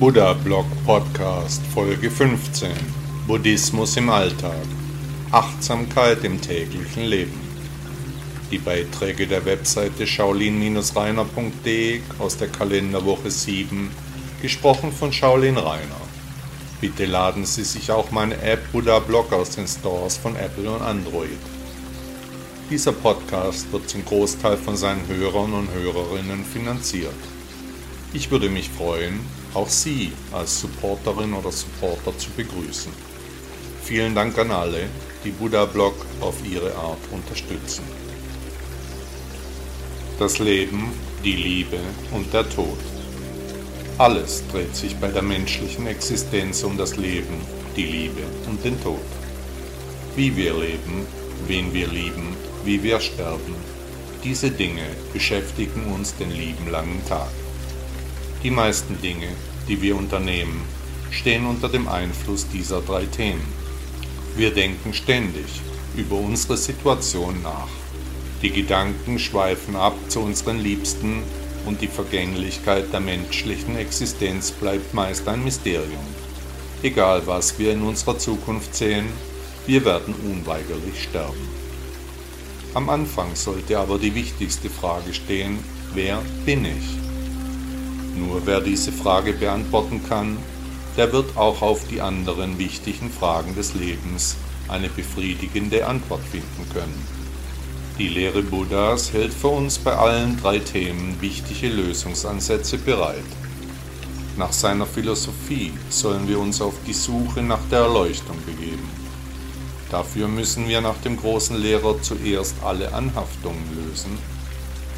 Buddha Blog Podcast Folge 15 Buddhismus im Alltag Achtsamkeit im täglichen Leben Die Beiträge der Webseite shaolin-reiner.de aus der Kalenderwoche 7 gesprochen von Shaolin Reiner Bitte laden Sie sich auch meine App Buddha Blog aus den Stores von Apple und Android. Dieser Podcast wird zum Großteil von seinen Hörern und Hörerinnen finanziert. Ich würde mich freuen, auch Sie als Supporterin oder Supporter zu begrüßen. Vielen Dank an alle, die Buddha Blog auf ihre Art unterstützen. Das Leben, die Liebe und der Tod. Alles dreht sich bei der menschlichen Existenz um das Leben, die Liebe und den Tod. Wie wir leben, wen wir lieben, wie wir sterben, diese Dinge beschäftigen uns den lieben langen Tag. Die meisten Dinge, die wir unternehmen, stehen unter dem Einfluss dieser drei Themen. Wir denken ständig über unsere Situation nach. Die Gedanken schweifen ab zu unseren Liebsten und die Vergänglichkeit der menschlichen Existenz bleibt meist ein Mysterium. Egal was wir in unserer Zukunft sehen, wir werden unweigerlich sterben. Am Anfang sollte aber die wichtigste Frage stehen, wer bin ich? Nur wer diese Frage beantworten kann, der wird auch auf die anderen wichtigen Fragen des Lebens eine befriedigende Antwort finden können. Die Lehre Buddhas hält für uns bei allen drei Themen wichtige Lösungsansätze bereit. Nach seiner Philosophie sollen wir uns auf die Suche nach der Erleuchtung begeben. Dafür müssen wir nach dem großen Lehrer zuerst alle Anhaftungen lösen,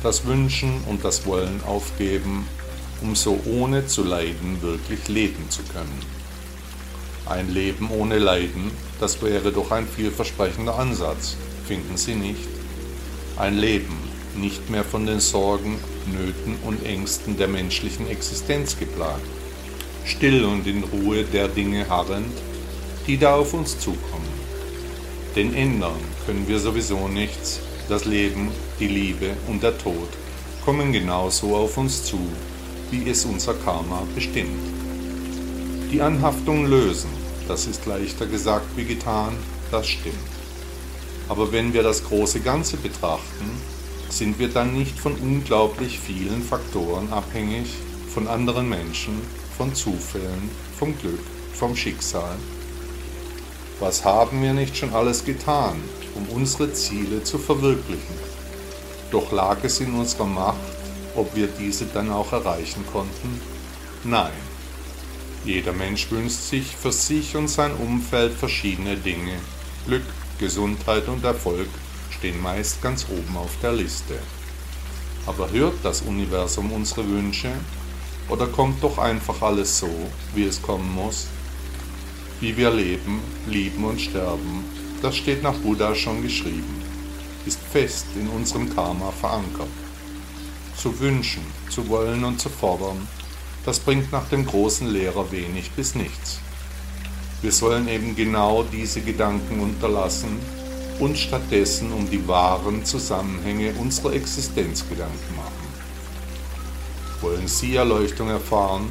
das Wünschen und das Wollen aufgeben um so ohne zu leiden wirklich leben zu können. Ein Leben ohne Leiden, das wäre doch ein vielversprechender Ansatz, finden Sie nicht? Ein Leben, nicht mehr von den Sorgen, Nöten und Ängsten der menschlichen Existenz geplagt, still und in Ruhe der Dinge harrend, die da auf uns zukommen. Denn ändern können wir sowieso nichts, das Leben, die Liebe und der Tod kommen genauso auf uns zu, wie es unser Karma bestimmt. Die Anhaftung lösen, das ist leichter gesagt wie getan, das stimmt. Aber wenn wir das große Ganze betrachten, sind wir dann nicht von unglaublich vielen Faktoren abhängig, von anderen Menschen, von Zufällen, vom Glück, vom Schicksal. Was haben wir nicht schon alles getan, um unsere Ziele zu verwirklichen? Doch lag es in unserer Macht, ob wir diese dann auch erreichen konnten? Nein. Jeder Mensch wünscht sich für sich und sein Umfeld verschiedene Dinge. Glück, Gesundheit und Erfolg stehen meist ganz oben auf der Liste. Aber hört das Universum unsere Wünsche? Oder kommt doch einfach alles so, wie es kommen muss? Wie wir leben, lieben und sterben, das steht nach Buddha schon geschrieben, ist fest in unserem Karma verankert zu wünschen, zu wollen und zu fordern, das bringt nach dem großen Lehrer wenig bis nichts. Wir sollen eben genau diese Gedanken unterlassen und stattdessen um die wahren Zusammenhänge unserer Existenz Gedanken machen. Wollen Sie Erleuchtung erfahren?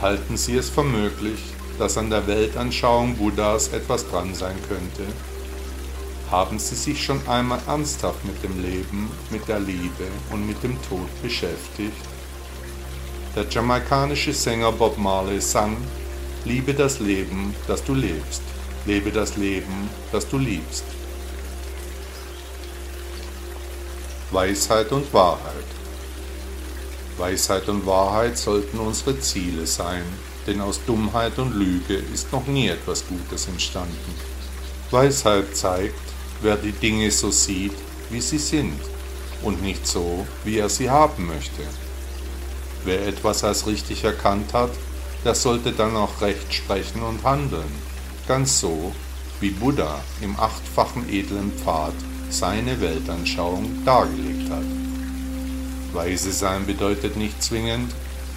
Halten Sie es für möglich, dass an der Weltanschauung Buddhas etwas dran sein könnte? Haben Sie sich schon einmal ernsthaft mit dem Leben, mit der Liebe und mit dem Tod beschäftigt? Der jamaikanische Sänger Bob Marley sang, Liebe das Leben, das du lebst, lebe das Leben, das du liebst. Weisheit und Wahrheit Weisheit und Wahrheit sollten unsere Ziele sein, denn aus Dummheit und Lüge ist noch nie etwas Gutes entstanden. Weisheit zeigt, wer die Dinge so sieht, wie sie sind und nicht so, wie er sie haben möchte. Wer etwas als richtig erkannt hat, der sollte dann auch recht sprechen und handeln, ganz so, wie Buddha im achtfachen edlen Pfad seine Weltanschauung dargelegt hat. Weise sein bedeutet nicht zwingend,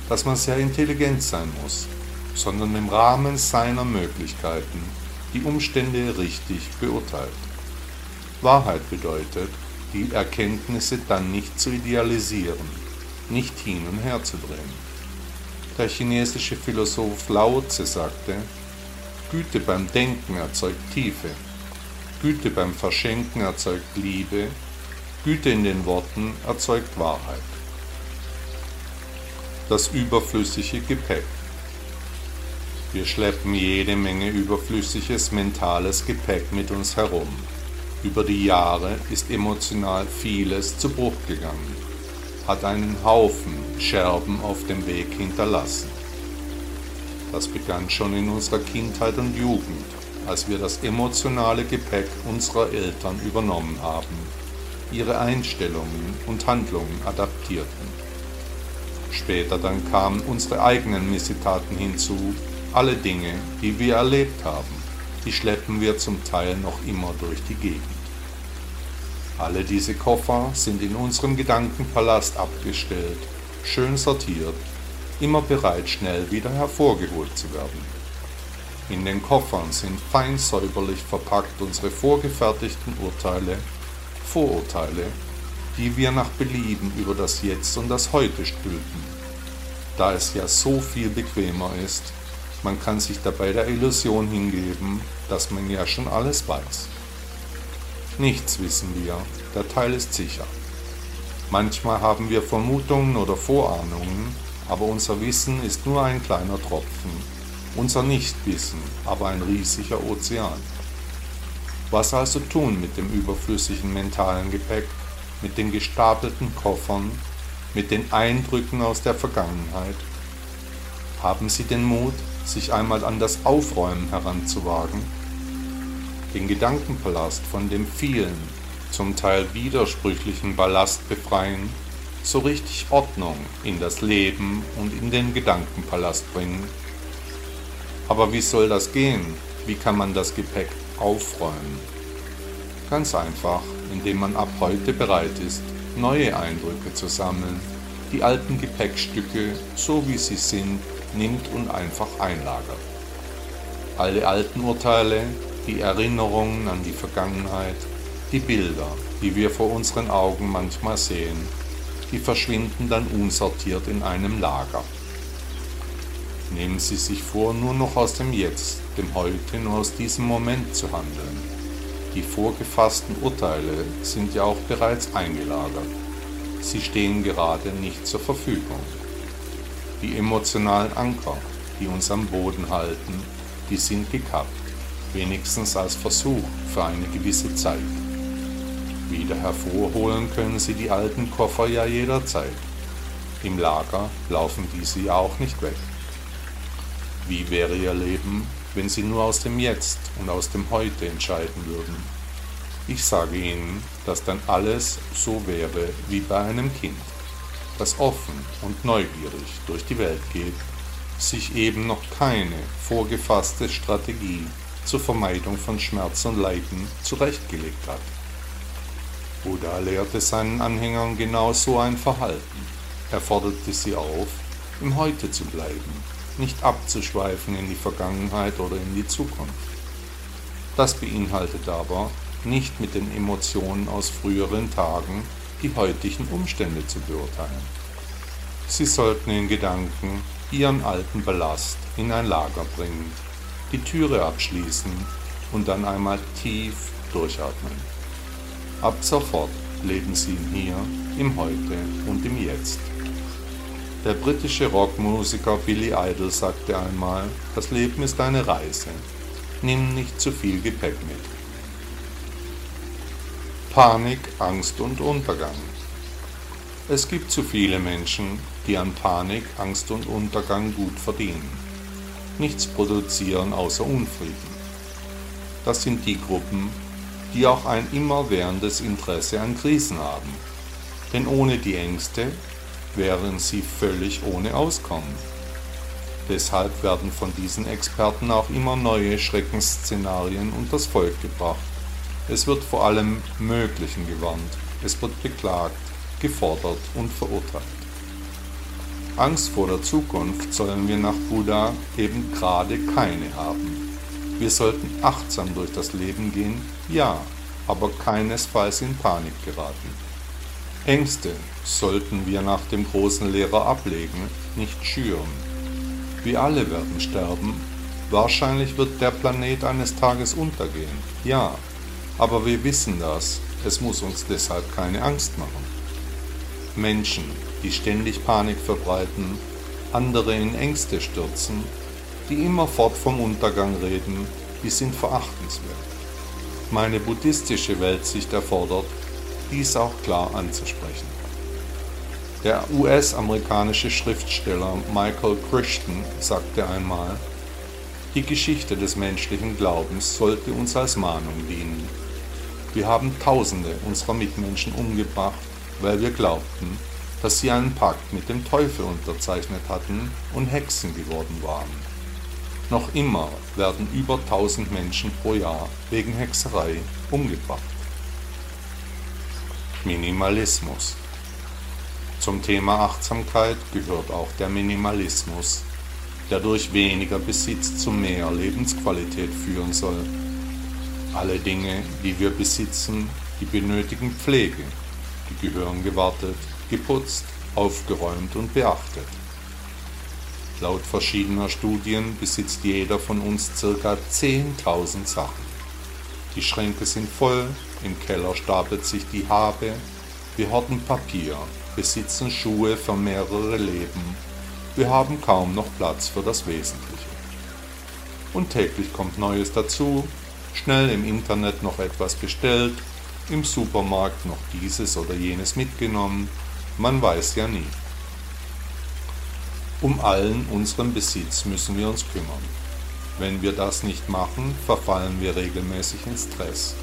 dass man sehr intelligent sein muss, sondern im Rahmen seiner Möglichkeiten die Umstände richtig beurteilt. Wahrheit bedeutet, die Erkenntnisse dann nicht zu idealisieren, nicht hin und her zu drehen. Der chinesische Philosoph Lao Tse sagte, Güte beim Denken erzeugt Tiefe, Güte beim Verschenken erzeugt Liebe, Güte in den Worten erzeugt Wahrheit. Das überflüssige Gepäck. Wir schleppen jede Menge überflüssiges mentales Gepäck mit uns herum. Über die Jahre ist emotional vieles zu Bruch gegangen, hat einen Haufen Scherben auf dem Weg hinterlassen. Das begann schon in unserer Kindheit und Jugend, als wir das emotionale Gepäck unserer Eltern übernommen haben, ihre Einstellungen und Handlungen adaptierten. Später dann kamen unsere eigenen Missetaten hinzu, alle Dinge, die wir erlebt haben, die schleppen wir zum Teil noch immer durch die Gegend. Alle diese Koffer sind in unserem Gedankenpalast abgestellt, schön sortiert, immer bereit, schnell wieder hervorgeholt zu werden. In den Koffern sind fein säuberlich verpackt unsere vorgefertigten Urteile, Vorurteile, die wir nach Belieben über das Jetzt und das Heute stülpen. Da es ja so viel bequemer ist, man kann sich dabei der Illusion hingeben, dass man ja schon alles weiß. Nichts wissen wir, der Teil ist sicher. Manchmal haben wir Vermutungen oder Vorahnungen, aber unser Wissen ist nur ein kleiner Tropfen, unser Nichtwissen aber ein riesiger Ozean. Was also tun mit dem überflüssigen mentalen Gepäck, mit den gestapelten Koffern, mit den Eindrücken aus der Vergangenheit? Haben Sie den Mut, sich einmal an das Aufräumen heranzuwagen, den Gedankenpalast von dem vielen, zum Teil widersprüchlichen Ballast befreien, so richtig Ordnung in das Leben und in den Gedankenpalast bringen. Aber wie soll das gehen? Wie kann man das Gepäck aufräumen? Ganz einfach, indem man ab heute bereit ist, neue Eindrücke zu sammeln, die alten Gepäckstücke, so wie sie sind, nimmt und einfach einlagert. Alle alten Urteile, die Erinnerungen an die Vergangenheit, die Bilder, die wir vor unseren Augen manchmal sehen, die verschwinden dann unsortiert in einem Lager. Nehmen Sie sich vor, nur noch aus dem Jetzt, dem Heute, nur aus diesem Moment zu handeln. Die vorgefassten Urteile sind ja auch bereits eingelagert. Sie stehen gerade nicht zur Verfügung. Die emotionalen Anker, die uns am Boden halten, die sind gekappt, wenigstens als Versuch für eine gewisse Zeit. Wieder hervorholen können Sie die alten Koffer ja jederzeit. Im Lager laufen diese ja auch nicht weg. Wie wäre Ihr Leben, wenn Sie nur aus dem Jetzt und aus dem Heute entscheiden würden? Ich sage Ihnen, dass dann alles so wäre wie bei einem Kind das offen und neugierig durch die Welt geht, sich eben noch keine vorgefasste Strategie zur Vermeidung von Schmerz und Leiden zurechtgelegt hat. Buddha lehrte seinen Anhängern genau so ein Verhalten. Er forderte sie auf, im Heute zu bleiben, nicht abzuschweifen in die Vergangenheit oder in die Zukunft. Das beinhaltet aber, nicht mit den Emotionen aus früheren Tagen die heutigen Umstände zu beurteilen. Sie sollten in Gedanken ihren alten Ballast in ein Lager bringen, die Türe abschließen und dann einmal tief durchatmen. Ab sofort leben sie Hier, im Heute und im Jetzt. Der britische Rockmusiker Billy Idol sagte einmal, das Leben ist eine Reise. Nimm nicht zu viel Gepäck mit. Panik, Angst und Untergang. Es gibt zu viele Menschen, die an Panik, Angst und Untergang gut verdienen. Nichts produzieren außer Unfrieden. Das sind die Gruppen, die auch ein immerwährendes Interesse an Krisen haben. Denn ohne die Ängste wären sie völlig ohne Auskommen. Deshalb werden von diesen Experten auch immer neue Schreckensszenarien unters Volk gebracht es wird vor allem Möglichen gewarnt. Es wird beklagt, gefordert und verurteilt. Angst vor der Zukunft sollen wir nach Buddha eben gerade keine haben. Wir sollten achtsam durch das Leben gehen, ja, aber keinesfalls in Panik geraten. Ängste sollten wir nach dem großen Lehrer ablegen, nicht schüren. Wir alle werden sterben. Wahrscheinlich wird der Planet eines Tages untergehen. Ja, aber wir wissen das. Es muss uns deshalb keine Angst machen. Menschen, die ständig Panik verbreiten, andere in Ängste stürzen, die immerfort vom Untergang reden, die sind verachtenswert. Meine buddhistische Weltsicht erfordert, dies auch klar anzusprechen. Der US-amerikanische Schriftsteller Michael Crichton sagte einmal, die Geschichte des menschlichen Glaubens sollte uns als Mahnung dienen. Wir haben Tausende unserer Mitmenschen umgebracht, weil wir glaubten, dass sie einen Pakt mit dem Teufel unterzeichnet hatten und Hexen geworden waren. Noch immer werden über 1000 Menschen pro Jahr wegen Hexerei umgebracht. Minimalismus Zum Thema Achtsamkeit gehört auch der Minimalismus, der durch weniger Besitz zu mehr Lebensqualität führen soll. Alle Dinge, die wir besitzen, die benötigen Pflege, die gehören gewartet, geputzt, aufgeräumt und beachtet. Laut verschiedener Studien besitzt jeder von uns ca. 10.000 Sachen. Die Schränke sind voll, im Keller stapelt sich die Habe, wir horten Papier, besitzen Schuhe für mehrere Leben, wir haben kaum noch Platz für das Wesentliche. Und täglich kommt Neues dazu, schnell im Internet noch etwas bestellt, im Supermarkt noch dieses oder jenes mitgenommen, man weiß ja nie. Um allen unseren Besitz müssen wir uns kümmern. Wenn wir das nicht machen, verfallen wir regelmäßig in Stress,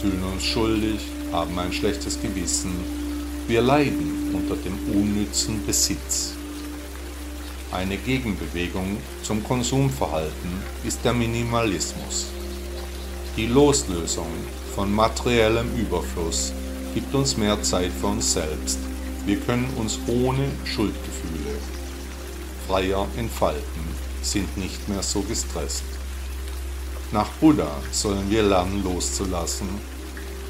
fühlen uns schuldig, haben ein schlechtes Gewissen. Wir leiden unter dem unnützen Besitz. Eine Gegenbewegung zum Konsumverhalten ist der Minimalismus. Die Loslösung von materiellem Überfluss gibt uns mehr Zeit für uns selbst. Wir können uns ohne Schuldgefühle freier entfalten, sind nicht mehr so gestresst. Nach Buddha sollen wir lernen loszulassen.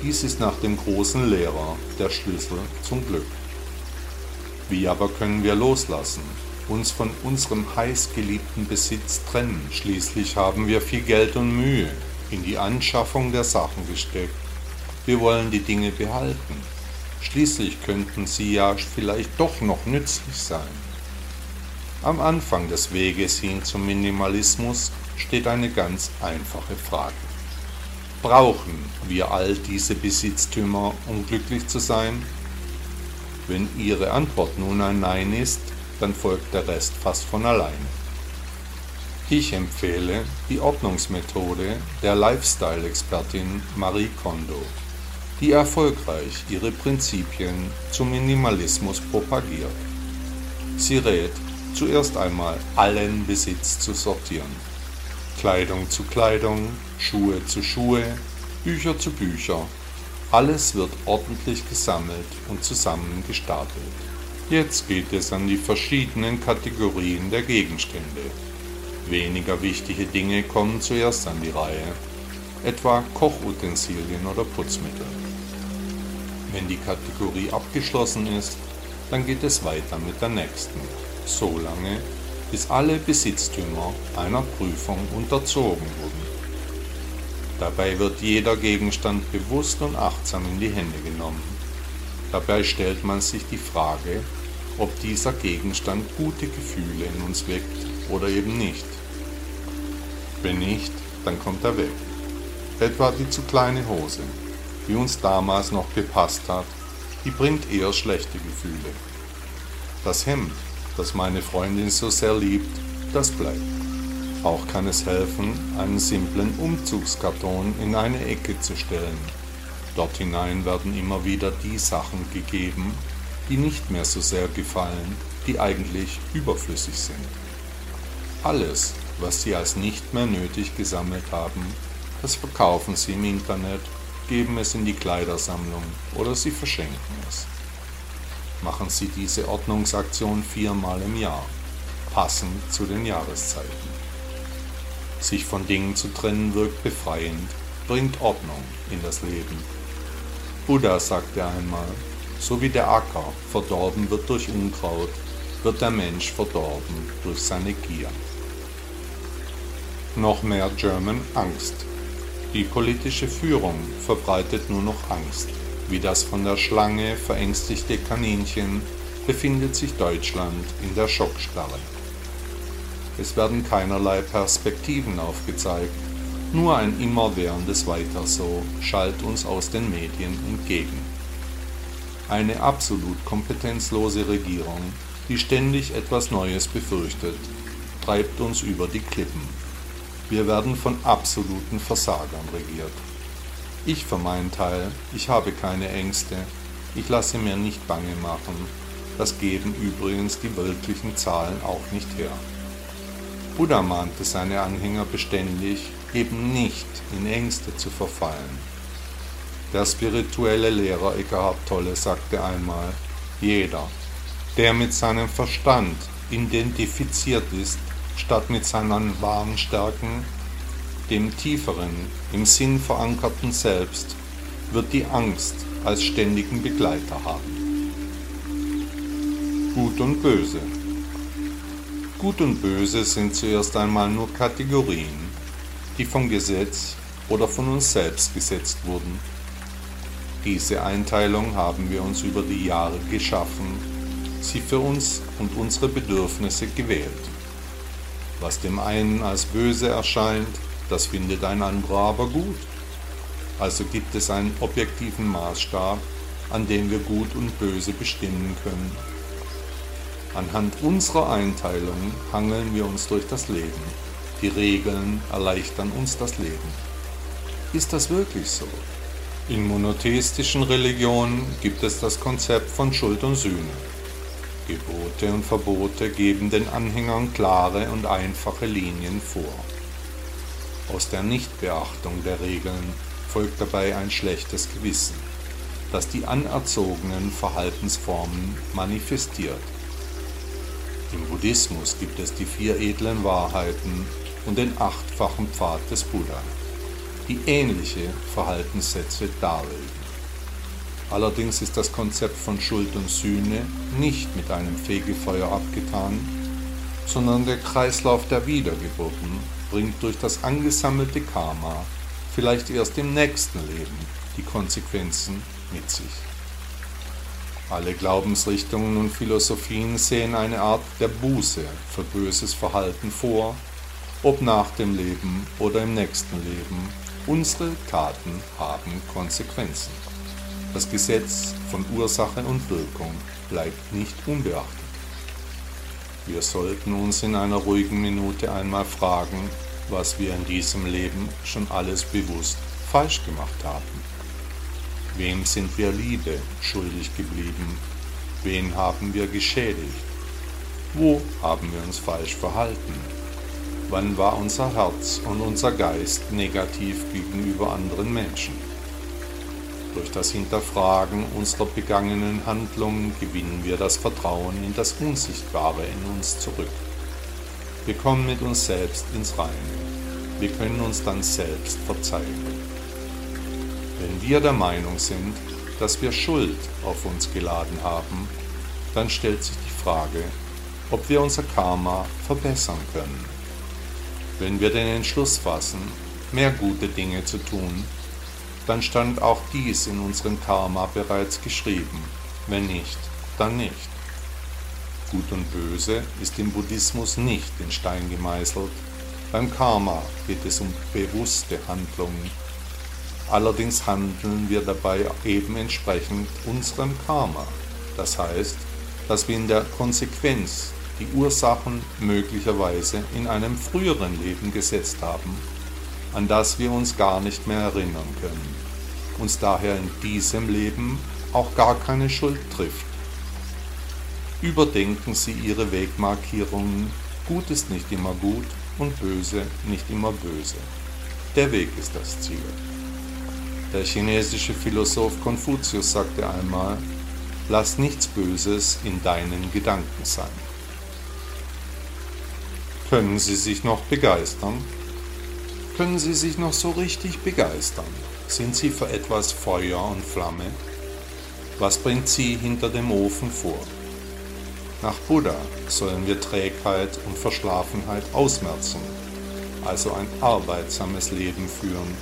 Dies ist nach dem großen Lehrer der Schlüssel zum Glück. Wie aber können wir loslassen, uns von unserem heißgeliebten Besitz trennen? Schließlich haben wir viel Geld und Mühe in die Anschaffung der Sachen gesteckt. Wir wollen die Dinge behalten. Schließlich könnten sie ja vielleicht doch noch nützlich sein. Am Anfang des Weges hin zum Minimalismus steht eine ganz einfache Frage. Brauchen wir all diese Besitztümer, um glücklich zu sein? Wenn Ihre Antwort nun ein Nein ist, dann folgt der Rest fast von alleine. Ich empfehle die Ordnungsmethode der Lifestyle-Expertin Marie Kondo, die erfolgreich ihre Prinzipien zum Minimalismus propagiert. Sie rät zuerst einmal allen Besitz zu sortieren. Kleidung zu Kleidung, Schuhe zu Schuhe, Bücher zu Bücher. Alles wird ordentlich gesammelt und zusammengestapelt. Jetzt geht es an die verschiedenen Kategorien der Gegenstände. Weniger wichtige Dinge kommen zuerst an die Reihe, etwa Kochutensilien oder Putzmittel. Wenn die Kategorie abgeschlossen ist, dann geht es weiter mit der nächsten so lange, bis alle Besitztümer einer Prüfung unterzogen wurden. Dabei wird jeder Gegenstand bewusst und achtsam in die Hände genommen. Dabei stellt man sich die Frage, ob dieser Gegenstand gute Gefühle in uns weckt oder eben nicht. Wenn nicht, dann kommt er weg. Etwa die zu kleine Hose, die uns damals noch gepasst hat, die bringt eher schlechte Gefühle. Das Hemd, das meine Freundin so sehr liebt, das bleibt. Auch kann es helfen, einen simplen Umzugskarton in eine Ecke zu stellen. Dort hinein werden immer wieder die Sachen gegeben, die nicht mehr so sehr gefallen, die eigentlich überflüssig sind. Alles, was Sie als nicht mehr nötig gesammelt haben, das verkaufen Sie im Internet, geben es in die Kleidersammlung oder Sie verschenken es machen Sie diese Ordnungsaktion viermal im Jahr, passend zu den Jahreszeiten. Sich von Dingen zu trennen wirkt befreiend, bringt Ordnung in das Leben. Buddha sagte einmal, so wie der Acker verdorben wird durch Unkraut, wird der Mensch verdorben durch seine Gier. noch mehr German Angst. Die politische Führung verbreitet nur noch Angst. Wie das von der Schlange verängstigte Kaninchen befindet sich Deutschland in der Schockstarre. Es werden keinerlei Perspektiven aufgezeigt, nur ein immerwährendes Weiter so schallt uns aus den Medien entgegen. Eine absolut kompetenzlose Regierung, die ständig etwas Neues befürchtet, treibt uns über die Klippen. Wir werden von absoluten Versagern regiert. Ich für meinen Teil, ich habe keine Ängste, ich lasse mir nicht bange machen, das geben übrigens die wirklichen Zahlen auch nicht her. Buddha mahnte seine Anhänger beständig, eben nicht in Ängste zu verfallen. Der spirituelle Lehrer Eckhart Tolle sagte einmal, jeder, der mit seinem Verstand identifiziert ist, statt mit seinen wahren Stärken, dem tieferen, im Sinn verankerten Selbst, wird die Angst als ständigen Begleiter haben. Gut und Böse. Gut und Böse sind zuerst einmal nur Kategorien, die vom Gesetz oder von uns selbst gesetzt wurden. Diese Einteilung haben wir uns über die Jahre geschaffen, sie für uns und unsere Bedürfnisse gewählt. Was dem einen als böse erscheint, das findet ein anderer aber gut. Also gibt es einen objektiven Maßstab, an dem wir Gut und Böse bestimmen können. Anhand unserer Einteilung hangeln wir uns durch das Leben. Die Regeln erleichtern uns das Leben. Ist das wirklich so? In monotheistischen Religionen gibt es das Konzept von Schuld und Sühne. Gebote und Verbote geben den Anhängern klare und einfache Linien vor. Aus der Nichtbeachtung der Regeln folgt dabei ein schlechtes Gewissen, das die anerzogenen Verhaltensformen manifestiert. Im Buddhismus gibt es die vier edlen Wahrheiten und den achtfachen Pfad des Buddha, die ähnliche Verhaltenssätze darlegen. Allerdings ist das Konzept von Schuld und Sühne nicht mit einem Fegefeuer abgetan, sondern der Kreislauf der Wiedergeburten bringt durch das angesammelte Karma vielleicht erst im nächsten Leben die Konsequenzen mit sich. Alle Glaubensrichtungen und Philosophien sehen eine Art der Buße für böses Verhalten vor, ob nach dem Leben oder im nächsten Leben. Unsere Taten haben Konsequenzen. Das Gesetz von Ursache und Wirkung bleibt nicht unbeachtet. Wir sollten uns in einer ruhigen Minute einmal fragen, was wir in diesem Leben schon alles bewusst falsch gemacht haben. Wem sind wir Liebe schuldig geblieben? Wen haben wir geschädigt? Wo haben wir uns falsch verhalten? Wann war unser Herz und unser Geist negativ gegenüber anderen Menschen? Durch das Hinterfragen unserer begangenen Handlungen gewinnen wir das Vertrauen in das Unsichtbare in uns zurück. Wir kommen mit uns selbst ins Reine. Wir können uns dann selbst verzeihen. Wenn wir der Meinung sind, dass wir Schuld auf uns geladen haben, dann stellt sich die Frage, ob wir unser Karma verbessern können. Wenn wir den Entschluss fassen, mehr gute Dinge zu tun, dann stand auch dies in unserem Karma bereits geschrieben. Wenn nicht, dann nicht. Gut und Böse ist im Buddhismus nicht in Stein gemeißelt. Beim Karma geht es um bewusste Handlungen. Allerdings handeln wir dabei eben entsprechend unserem Karma. Das heißt, dass wir in der Konsequenz die Ursachen möglicherweise in einem früheren Leben gesetzt haben an das wir uns gar nicht mehr erinnern können, uns daher in diesem Leben auch gar keine Schuld trifft. Überdenken Sie Ihre Wegmarkierungen, gut ist nicht immer gut und böse nicht immer böse. Der Weg ist das Ziel. Der chinesische Philosoph Konfuzius sagte einmal, lass nichts Böses in deinen Gedanken sein. Können Sie sich noch begeistern? Können Sie sich noch so richtig begeistern? Sind Sie für etwas Feuer und Flamme? Was bringt Sie hinter dem Ofen vor? Nach Buddha sollen wir Trägheit und Verschlafenheit ausmerzen. also ein arbeitsames Leben führen.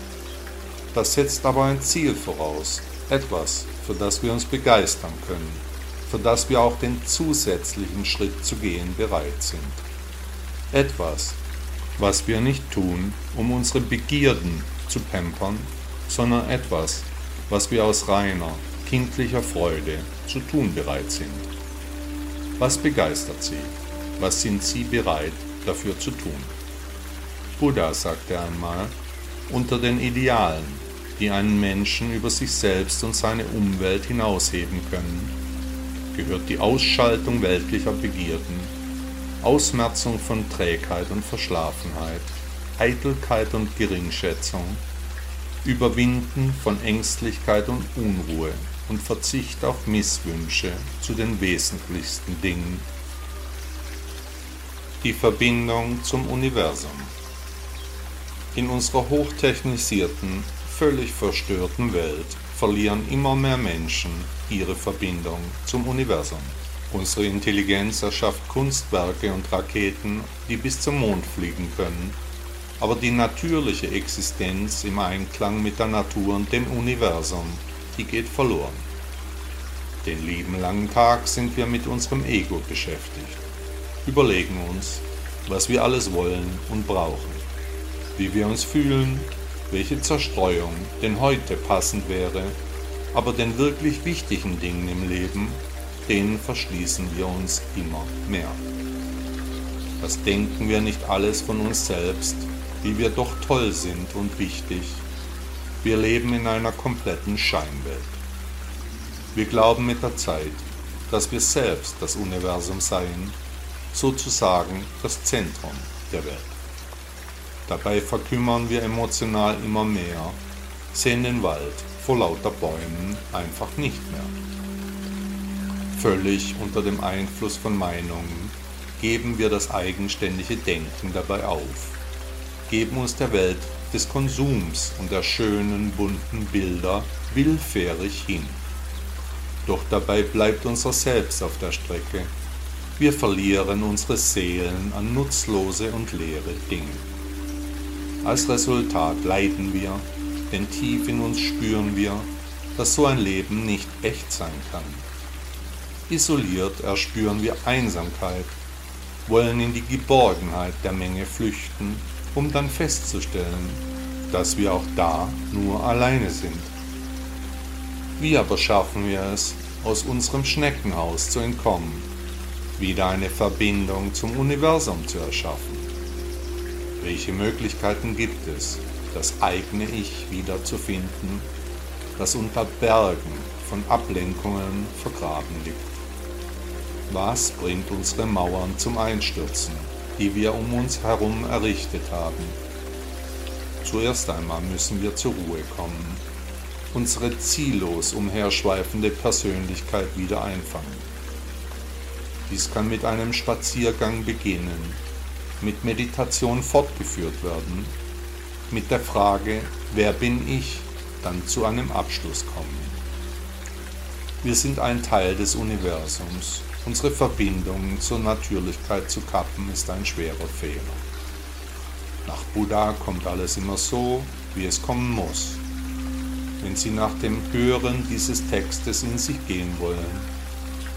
Das setzt aber ein Ziel voraus, etwas, für das wir uns begeistern können, für das wir auch den zusätzlichen Schritt zu gehen bereit sind. Etwas, was wir nicht tun, um unsere Begierden zu pampern, sondern etwas, was wir aus reiner, kindlicher Freude zu tun bereit sind. Was begeistert Sie? Was sind Sie bereit dafür zu tun? Buddha sagte einmal, unter den Idealen, die einen Menschen über sich selbst und seine Umwelt hinausheben können, gehört die Ausschaltung weltlicher Begierden, Ausmerzung von Trägheit und Verschlafenheit, Eitelkeit und Geringschätzung, Überwinden von Ängstlichkeit und Unruhe und Verzicht auf Misswünsche zu den wesentlichsten Dingen. Die Verbindung zum Universum. In unserer hochtechnisierten, völlig verstörten Welt verlieren immer mehr Menschen ihre Verbindung zum Universum. Unsere Intelligenz erschafft Kunstwerke und Raketen, die bis zum Mond fliegen können, aber die natürliche Existenz im Einklang mit der Natur und dem Universum, die geht verloren. Den lieben langen Tag sind wir mit unserem Ego beschäftigt, überlegen uns, was wir alles wollen und brauchen, wie wir uns fühlen, welche Zerstreuung denn heute passend wäre, aber den wirklich wichtigen Dingen im Leben, denen verschließen wir uns immer mehr. Was denken wir nicht alles von uns selbst, wie wir doch toll sind und wichtig? Wir leben in einer kompletten Scheinwelt. Wir glauben mit der Zeit, dass wir selbst das Universum seien, sozusagen das Zentrum der Welt. Dabei verkümmern wir emotional immer mehr, sehen den Wald vor lauter Bäumen einfach nicht mehr. Völlig unter dem Einfluss von Meinungen geben wir das eigenständige Denken dabei auf, geben uns der Welt des Konsums und der schönen bunten Bilder willfährig hin. Doch dabei bleibt unser Selbst auf der Strecke. Wir verlieren unsere Seelen an nutzlose und leere Dinge. Als Resultat leiden wir, denn tief in uns spüren wir, dass so ein Leben nicht echt sein kann. Isoliert erspüren wir Einsamkeit, wollen in die Geborgenheit der Menge flüchten, um dann festzustellen, dass wir auch da nur alleine sind. Wie aber schaffen wir es, aus unserem Schneckenhaus zu entkommen, wieder eine Verbindung zum Universum zu erschaffen? Welche Möglichkeiten gibt es, das eigene Ich wiederzufinden, das unter Bergen von Ablenkungen vergraben liegt? Was bringt unsere Mauern zum Einstürzen, die wir um uns herum errichtet haben? Zuerst einmal müssen wir zur Ruhe kommen, unsere ziellos umherschweifende Persönlichkeit wieder einfangen. Dies kann mit einem Spaziergang beginnen, mit Meditation fortgeführt werden, mit der Frage, wer bin ich, dann zu einem Abschluss kommen. Wir sind ein Teil des Universums. Unsere Verbindung zur Natürlichkeit zu kappen ist ein schwerer Fehler. Nach Buddha kommt alles immer so, wie es kommen muss. Wenn Sie nach dem Hören dieses Textes in sich gehen wollen,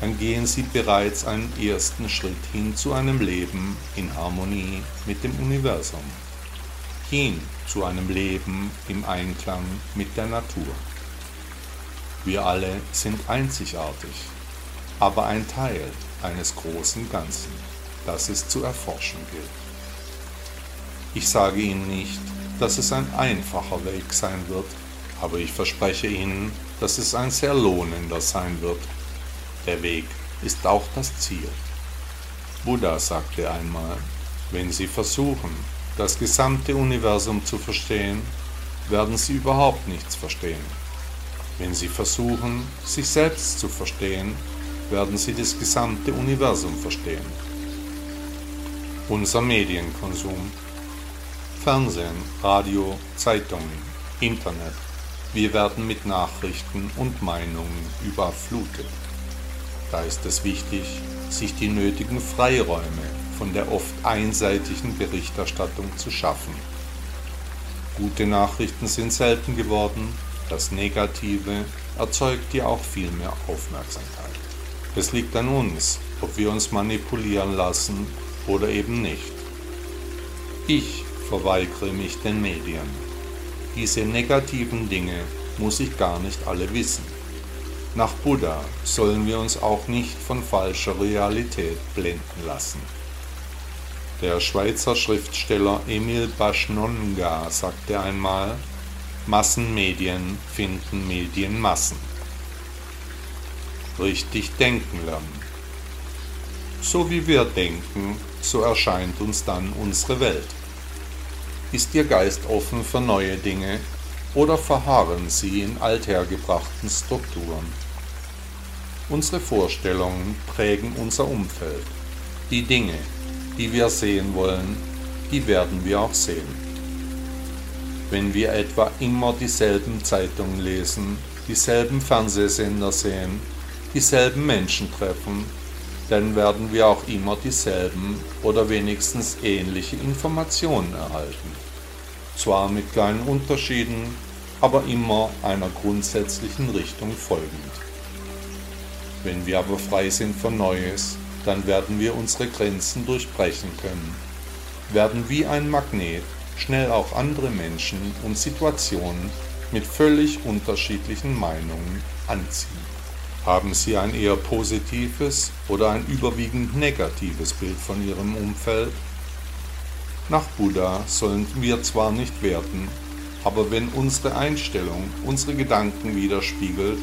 dann gehen Sie bereits einen ersten Schritt hin zu einem Leben in Harmonie mit dem Universum, hin zu einem Leben im Einklang mit der Natur. Wir alle sind einzigartig, aber ein Teil eines großen Ganzen, das es zu erforschen gilt. Ich sage Ihnen nicht, dass es ein einfacher Weg sein wird, aber ich verspreche Ihnen, dass es ein sehr lohnender sein wird der Weg ist auch das Ziel. Buddha sagte einmal, wenn Sie versuchen, das gesamte Universum zu verstehen, werden Sie überhaupt nichts verstehen. Wenn Sie versuchen, sich selbst zu verstehen, werden Sie das gesamte Universum verstehen. Unser Medienkonsum. Fernsehen, Radio, Zeitungen, Internet. Wir werden mit Nachrichten und Meinungen überflutet. Da ist es wichtig, sich die nötigen Freiräume von der oft einseitigen Berichterstattung zu schaffen. Gute Nachrichten sind selten geworden, das Negative erzeugt ja auch viel mehr Aufmerksamkeit. Es liegt an uns, ob wir uns manipulieren lassen oder eben nicht. Ich verweigere mich den Medien. Diese negativen Dinge muss ich gar nicht alle wissen. Nach Buddha sollen wir uns auch nicht von falscher Realität blenden lassen. Der Schweizer Schriftsteller Emil Baschnonga sagte einmal, Massenmedien finden Medienmassen. Richtig denken lernen. So wie wir denken, so erscheint uns dann unsere Welt. Ist Ihr Geist offen für neue Dinge oder verharren Sie in althergebrachten Strukturen? Unsere Vorstellungen prägen unser Umfeld. Die Dinge, die wir sehen wollen, die werden wir auch sehen. Wenn wir etwa immer dieselben Zeitungen lesen, dieselben Fernsehsender sehen, dieselben Menschen treffen, dann werden wir auch immer dieselben oder wenigstens ähnliche Informationen erhalten. Zwar mit kleinen Unterschieden, aber immer einer grundsätzlichen Richtung folgend. Wenn wir aber frei sind für Neues, dann werden wir unsere Grenzen durchbrechen können, werden wie ein Magnet schnell auch andere Menschen und Situationen mit völlig unterschiedlichen Meinungen anziehen. Haben Sie ein eher positives oder ein überwiegend negatives Bild von Ihrem Umfeld? Nach Buddha sollen wir zwar nicht werten, aber wenn unsere Einstellung unsere Gedanken widerspiegelt,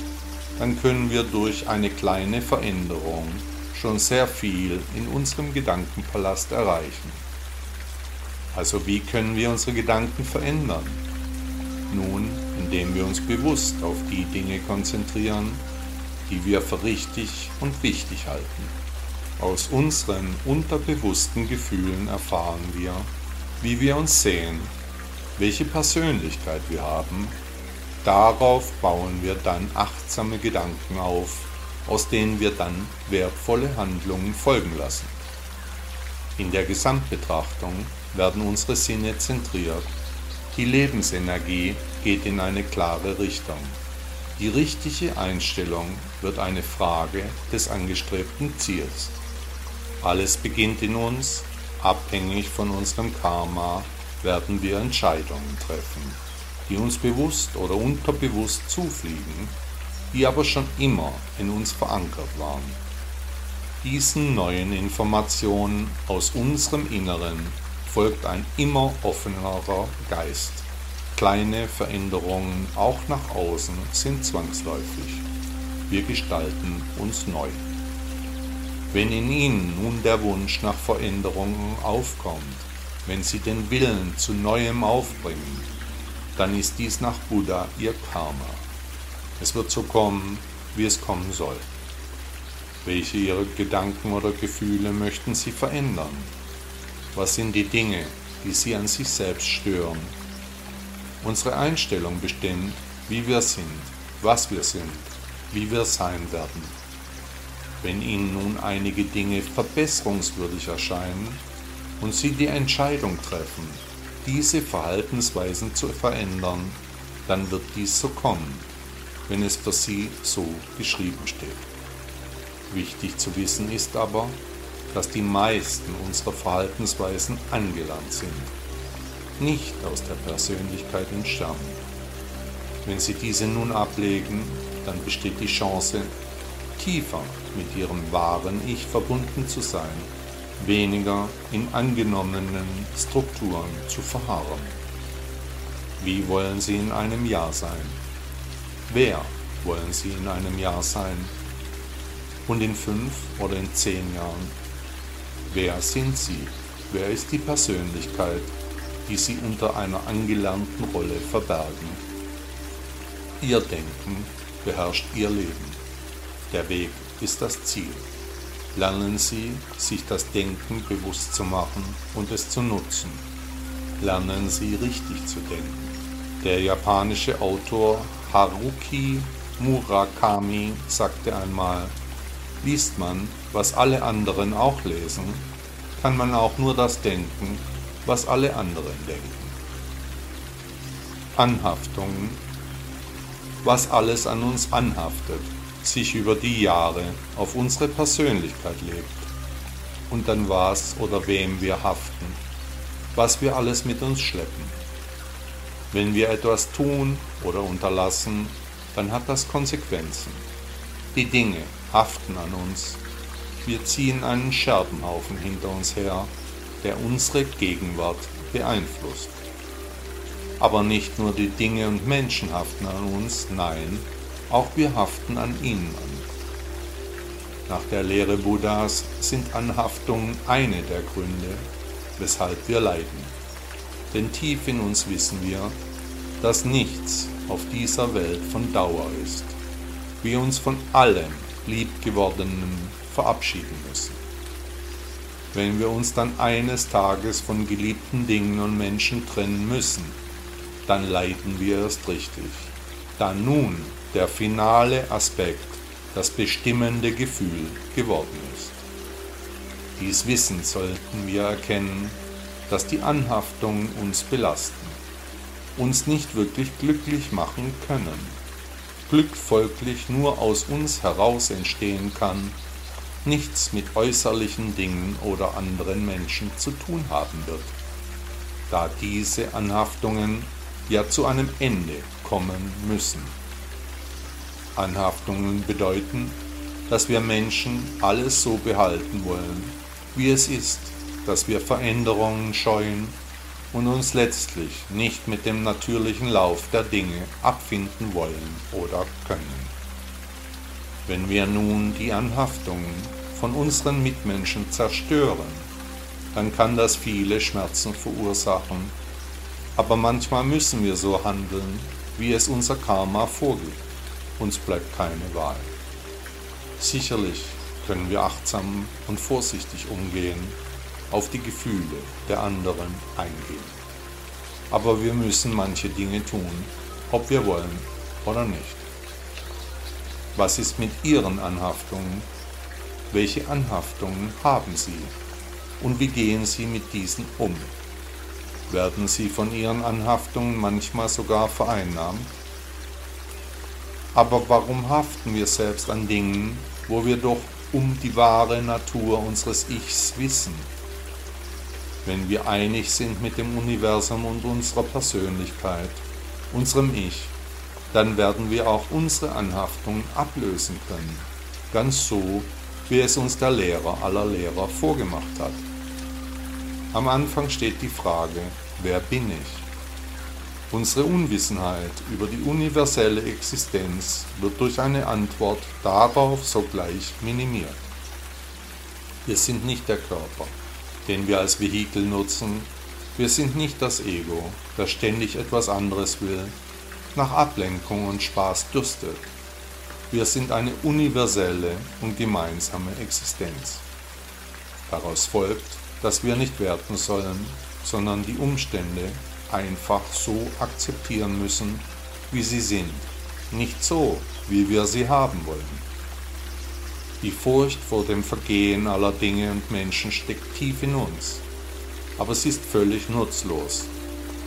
dann können wir durch eine kleine Veränderung schon sehr viel in unserem Gedankenpalast erreichen. Also wie können wir unsere Gedanken verändern? Nun, indem wir uns bewusst auf die Dinge konzentrieren, die wir für richtig und wichtig halten. Aus unseren unterbewussten Gefühlen erfahren wir, wie wir uns sehen, welche Persönlichkeit wir haben. Darauf bauen wir dann achtsame Gedanken auf, aus denen wir dann wertvolle Handlungen folgen lassen. In der Gesamtbetrachtung werden unsere Sinne zentriert. Die Lebensenergie geht in eine klare Richtung. Die richtige Einstellung wird eine Frage des angestrebten Ziels. Alles beginnt in uns, abhängig von unserem Karma werden wir Entscheidungen treffen, die uns bewusst oder unterbewusst zufliegen, die aber schon immer in uns verankert waren. Diesen neuen Informationen aus unserem Inneren folgt ein immer offenerer Geist. Kleine Veränderungen auch nach außen sind zwangsläufig. Wir gestalten uns neu. Wenn in Ihnen nun der Wunsch nach Veränderungen aufkommt, wenn Sie den Willen zu Neuem aufbringen, dann ist dies nach Buddha Ihr Karma. Es wird so kommen, wie es kommen soll. Welche Ihre Gedanken oder Gefühle möchten Sie verändern? Was sind die Dinge, die Sie an sich selbst stören? Unsere Einstellung bestimmt, wie wir sind, was wir sind, wie wir sein werden. Wenn Ihnen nun einige Dinge verbesserungswürdig erscheinen und Sie die Entscheidung treffen, diese Verhaltensweisen zu verändern, dann wird dies so kommen, wenn es für Sie so geschrieben steht. Wichtig zu wissen ist aber, dass die meisten unserer Verhaltensweisen angelernt sind, nicht aus der Persönlichkeit entstammen. Wenn Sie diese nun ablegen, dann besteht die Chance, tiefer mit Ihrem wahren Ich verbunden zu sein, weniger in angenommenen Strukturen zu verharren. Wie wollen Sie in einem Jahr sein? Wer wollen Sie in einem Jahr sein? Und in fünf oder in zehn Jahren? Wer sind Sie? Wer ist die Persönlichkeit, die Sie unter einer angelernten Rolle verbergen? Ihr Denken beherrscht Ihr Leben. Der Weg ist das Ziel. Lernen Sie, sich das Denken bewusst zu machen und es zu nutzen. Lernen Sie richtig zu denken. Der japanische Autor Haruki Murakami sagte einmal, liest man, was alle anderen auch lesen, kann man auch nur das denken, was alle anderen denken. Anhaftungen, was alles an uns anhaftet, sich über die Jahre auf unsere Persönlichkeit lebt und dann was oder wem wir haften, was wir alles mit uns schleppen. Wenn wir etwas tun oder unterlassen, dann hat das Konsequenzen. Die Dinge haften an uns. Wir ziehen einen Scherbenhaufen hinter uns her, der unsere Gegenwart beeinflusst. Aber nicht nur die Dinge und Menschen haften an uns, nein, auch wir haften an ihnen an. Nach der Lehre Buddhas sind Anhaftungen eine der Gründe, weshalb wir leiden denn tief in uns wissen wir, dass nichts auf dieser Welt von Dauer ist. Wir uns von allem Liebgewordenen verabschieden müssen. Wenn wir uns dann eines Tages von geliebten Dingen und Menschen trennen müssen, dann leiden wir erst richtig, da nun der finale Aspekt das bestimmende Gefühl geworden ist. Dies Wissen sollten wir erkennen dass die Anhaftungen uns belasten, uns nicht wirklich glücklich machen können, Glück folglich nur aus uns heraus entstehen kann, nichts mit äußerlichen Dingen oder anderen Menschen zu tun haben wird, da diese Anhaftungen ja zu einem Ende kommen müssen. Anhaftungen bedeuten, dass wir Menschen alles so behalten wollen, wie es ist dass wir Veränderungen scheuen und uns letztlich nicht mit dem natürlichen Lauf der Dinge abfinden wollen oder können. Wenn wir nun die Anhaftungen von unseren Mitmenschen zerstören, dann kann das viele Schmerzen verursachen, aber manchmal müssen wir so handeln, wie es unser Karma vorgibt. Uns bleibt keine Wahl. Sicherlich können wir achtsam und vorsichtig umgehen auf die Gefühle der anderen eingehen. Aber wir müssen manche Dinge tun, ob wir wollen oder nicht. Was ist mit Ihren Anhaftungen? Welche Anhaftungen haben Sie? Und wie gehen Sie mit diesen um? Werden Sie von Ihren Anhaftungen manchmal sogar vereinnahmt? Aber warum haften wir selbst an Dingen, wo wir doch um die wahre Natur unseres Ichs wissen? wenn wir einig sind mit dem Universum und unserer Persönlichkeit, unserem Ich, dann werden wir auch unsere Anhaftungen ablösen können, ganz so, wie es uns der Lehrer aller Lehrer vorgemacht hat. Am Anfang steht die Frage, wer bin ich? Unsere Unwissenheit über die universelle Existenz wird durch eine Antwort darauf sogleich minimiert. Wir sind nicht der Körper, den wir als Vehikel nutzen. Wir sind nicht das Ego, das ständig etwas anderes will, nach Ablenkung und Spaß dürstet. Wir sind eine universelle und gemeinsame Existenz. Daraus folgt, dass wir nicht werten sollen, sondern die Umstände einfach so akzeptieren müssen, wie sie sind, nicht so, wie wir sie haben wollen. Die Furcht vor dem Vergehen aller Dinge und Menschen steckt tief in uns, aber sie ist völlig nutzlos,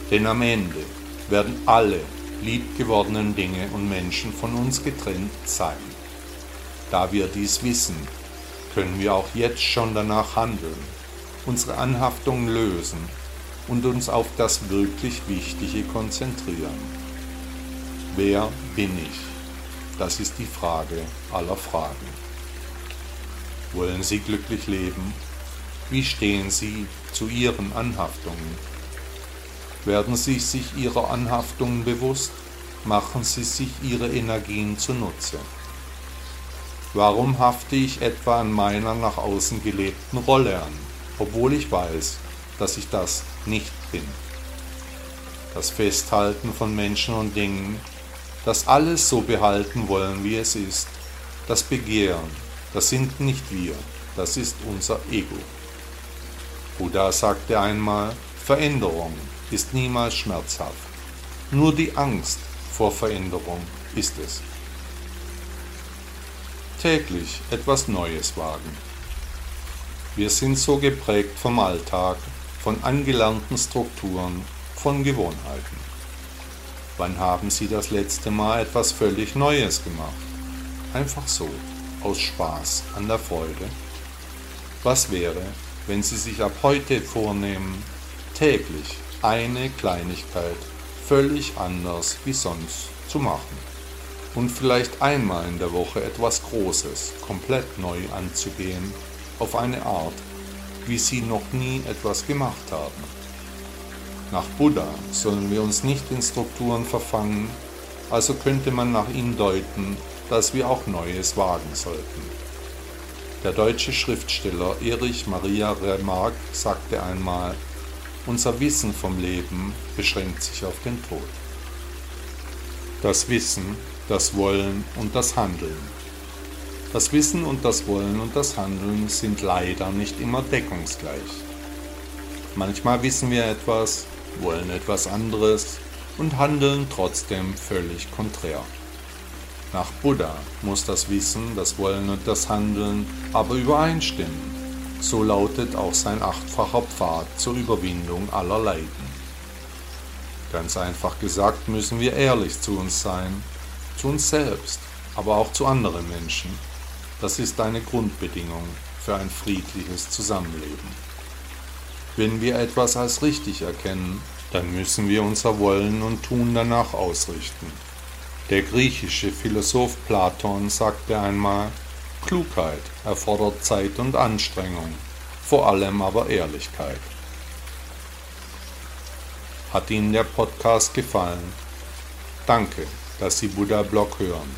denn am Ende werden alle liebgewordenen Dinge und Menschen von uns getrennt sein. Da wir dies wissen, können wir auch jetzt schon danach handeln, unsere Anhaftung lösen und uns auf das wirklich Wichtige konzentrieren. Wer bin ich? Das ist die Frage aller Fragen. Wollen Sie glücklich leben? Wie stehen Sie zu Ihren Anhaftungen? Werden Sie sich Ihrer Anhaftungen bewusst? Machen Sie sich Ihre Energien zunutze. Warum hafte ich etwa an meiner nach außen gelebten Rolle an, obwohl ich weiß, dass ich das nicht bin? Das Festhalten von Menschen und Dingen, das alles so behalten wollen, wie es ist, das Begehren, das sind nicht wir, das ist unser Ego. Buddha sagte einmal, Veränderung ist niemals schmerzhaft. Nur die Angst vor Veränderung ist es. Täglich etwas Neues wagen. Wir sind so geprägt vom Alltag, von angelernten Strukturen, von Gewohnheiten. Wann haben Sie das letzte Mal etwas völlig Neues gemacht? Einfach so, aus Spaß an der Freude. Was wäre, wenn Sie sich ab heute vornehmen, täglich eine Kleinigkeit völlig anders wie sonst zu machen und vielleicht einmal in der Woche etwas Großes komplett neu anzugehen auf eine Art, wie Sie noch nie etwas gemacht haben. Nach Buddha sollen wir uns nicht in Strukturen verfangen, also könnte man nach ihnen deuten, dass wir auch Neues wagen sollten. Der deutsche Schriftsteller Erich Maria Remarque sagte einmal, unser Wissen vom Leben beschränkt sich auf den Tod. Das Wissen, das Wollen und das Handeln. Das Wissen und das Wollen und das Handeln sind leider nicht immer deckungsgleich. Manchmal wissen wir etwas, wollen etwas anderes und handeln trotzdem völlig konträr. Nach Buddha muss das Wissen, das Wollen und das Handeln aber übereinstimmen. So lautet auch sein achtfacher Pfad zur Überwindung aller Leiden. Ganz einfach gesagt müssen wir ehrlich zu uns sein, zu uns selbst, aber auch zu anderen Menschen. Das ist eine Grundbedingung für ein friedliches Zusammenleben. Wenn wir etwas als richtig erkennen, dann müssen wir unser Wollen und Tun danach ausrichten. Der griechische Philosoph Platon sagte einmal, Klugheit erfordert Zeit und Anstrengung, vor allem aber Ehrlichkeit. Hat Ihnen der Podcast gefallen? Danke, dass Sie Buddha Blog hören.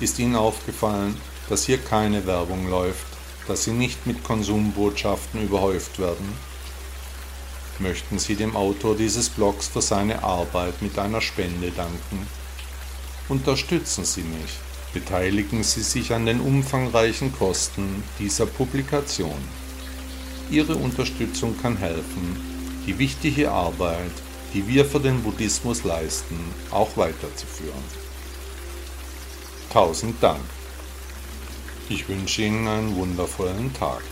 Ist Ihnen aufgefallen, dass hier keine Werbung läuft, dass Sie nicht mit Konsumbotschaften überhäuft werden? Möchten Sie dem Autor dieses Blogs für seine Arbeit mit einer Spende danken? Unterstützen Sie mich. Beteiligen Sie sich an den umfangreichen Kosten dieser Publikation. Ihre Unterstützung kann helfen, die wichtige Arbeit, die wir für den Buddhismus leisten, auch weiterzuführen. Tausend Dank. Ich wünsche Ihnen einen wundervollen Tag.